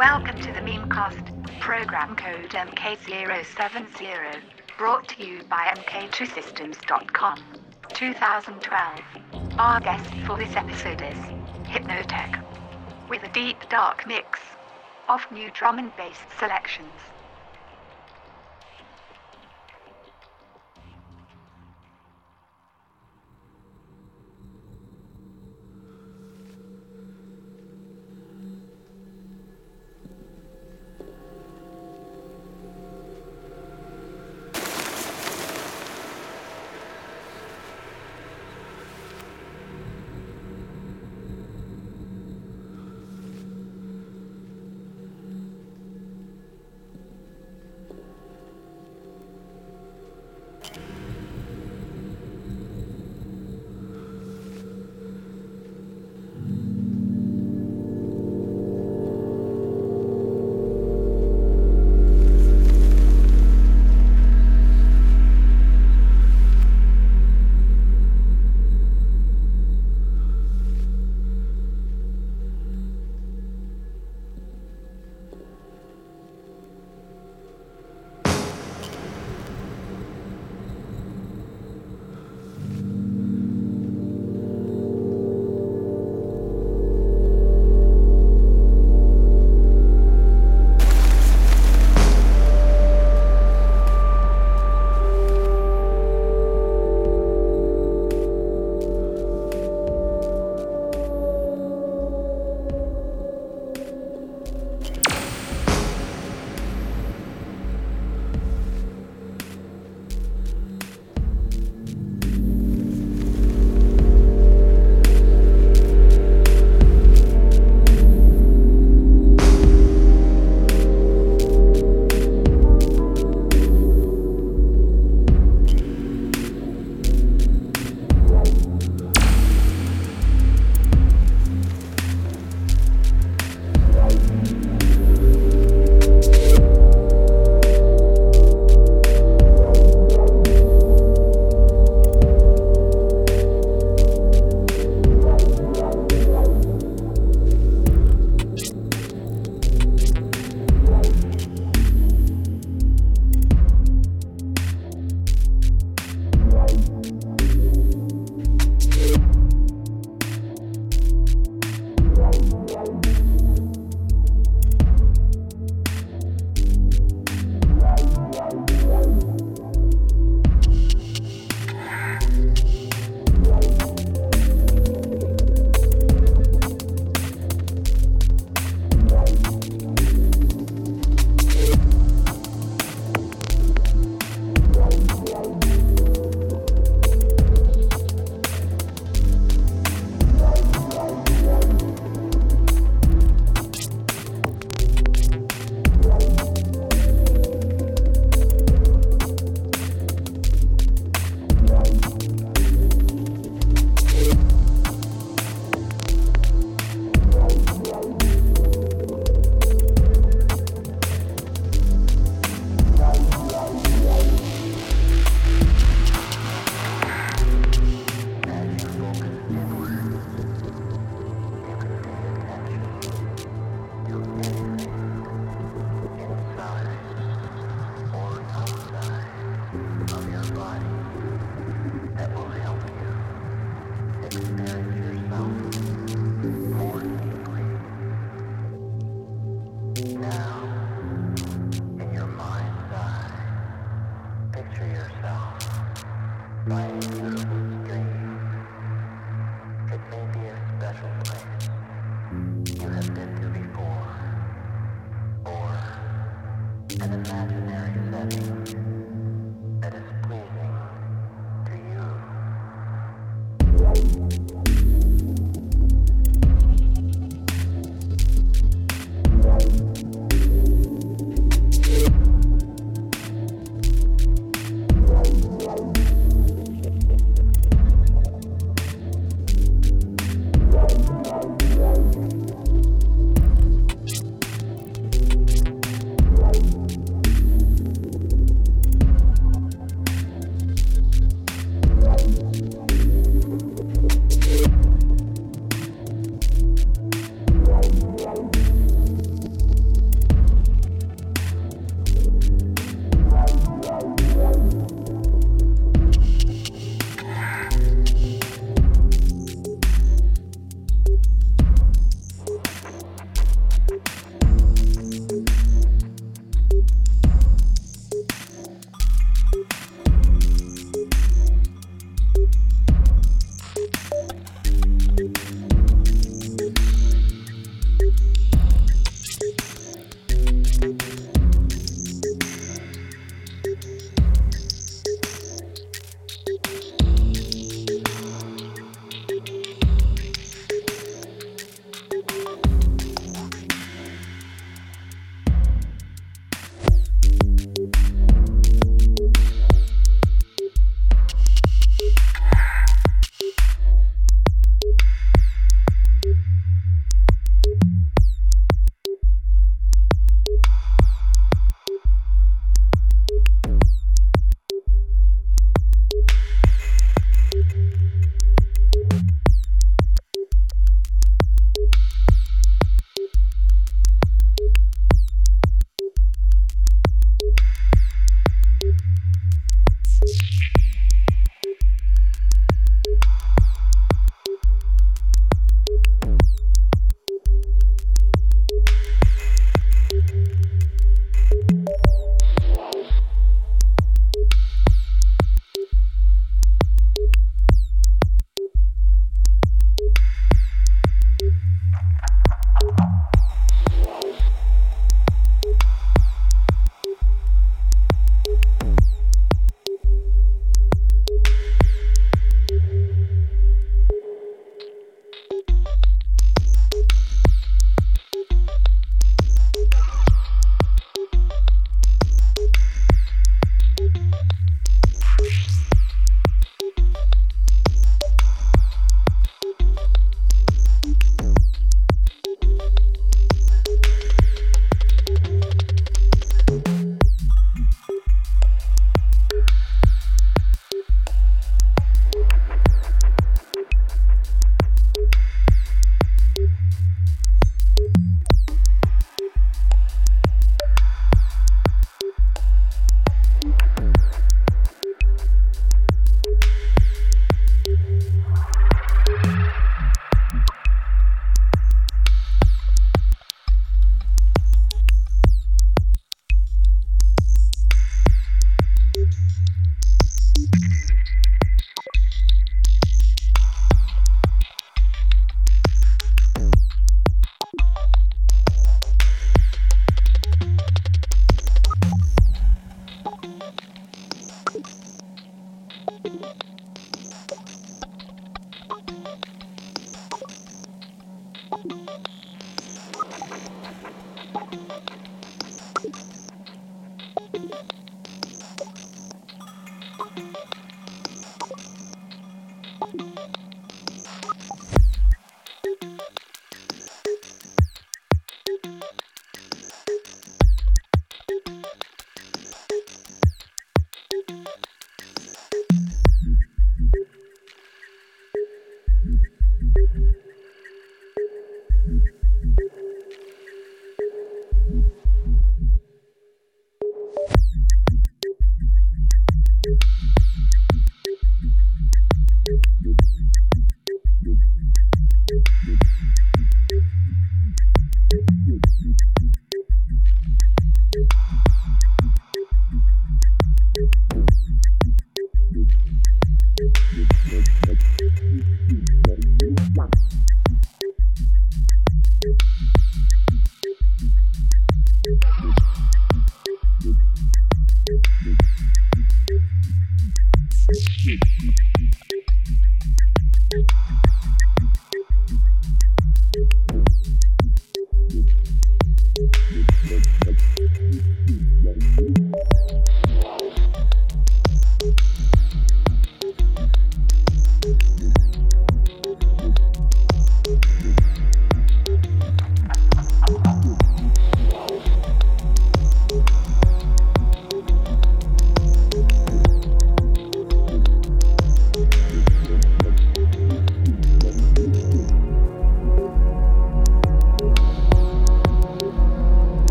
Welcome to the Memecast, program code MK070, brought to you by MK2Systems.com. 2012. Our guest for this episode is Hypnotech, with a deep dark mix of new drum and bass selections.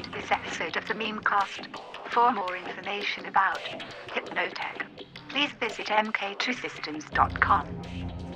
Enjoyed this episode of the Memecast. For more information about Hypnotech, please visit mk2systems.com.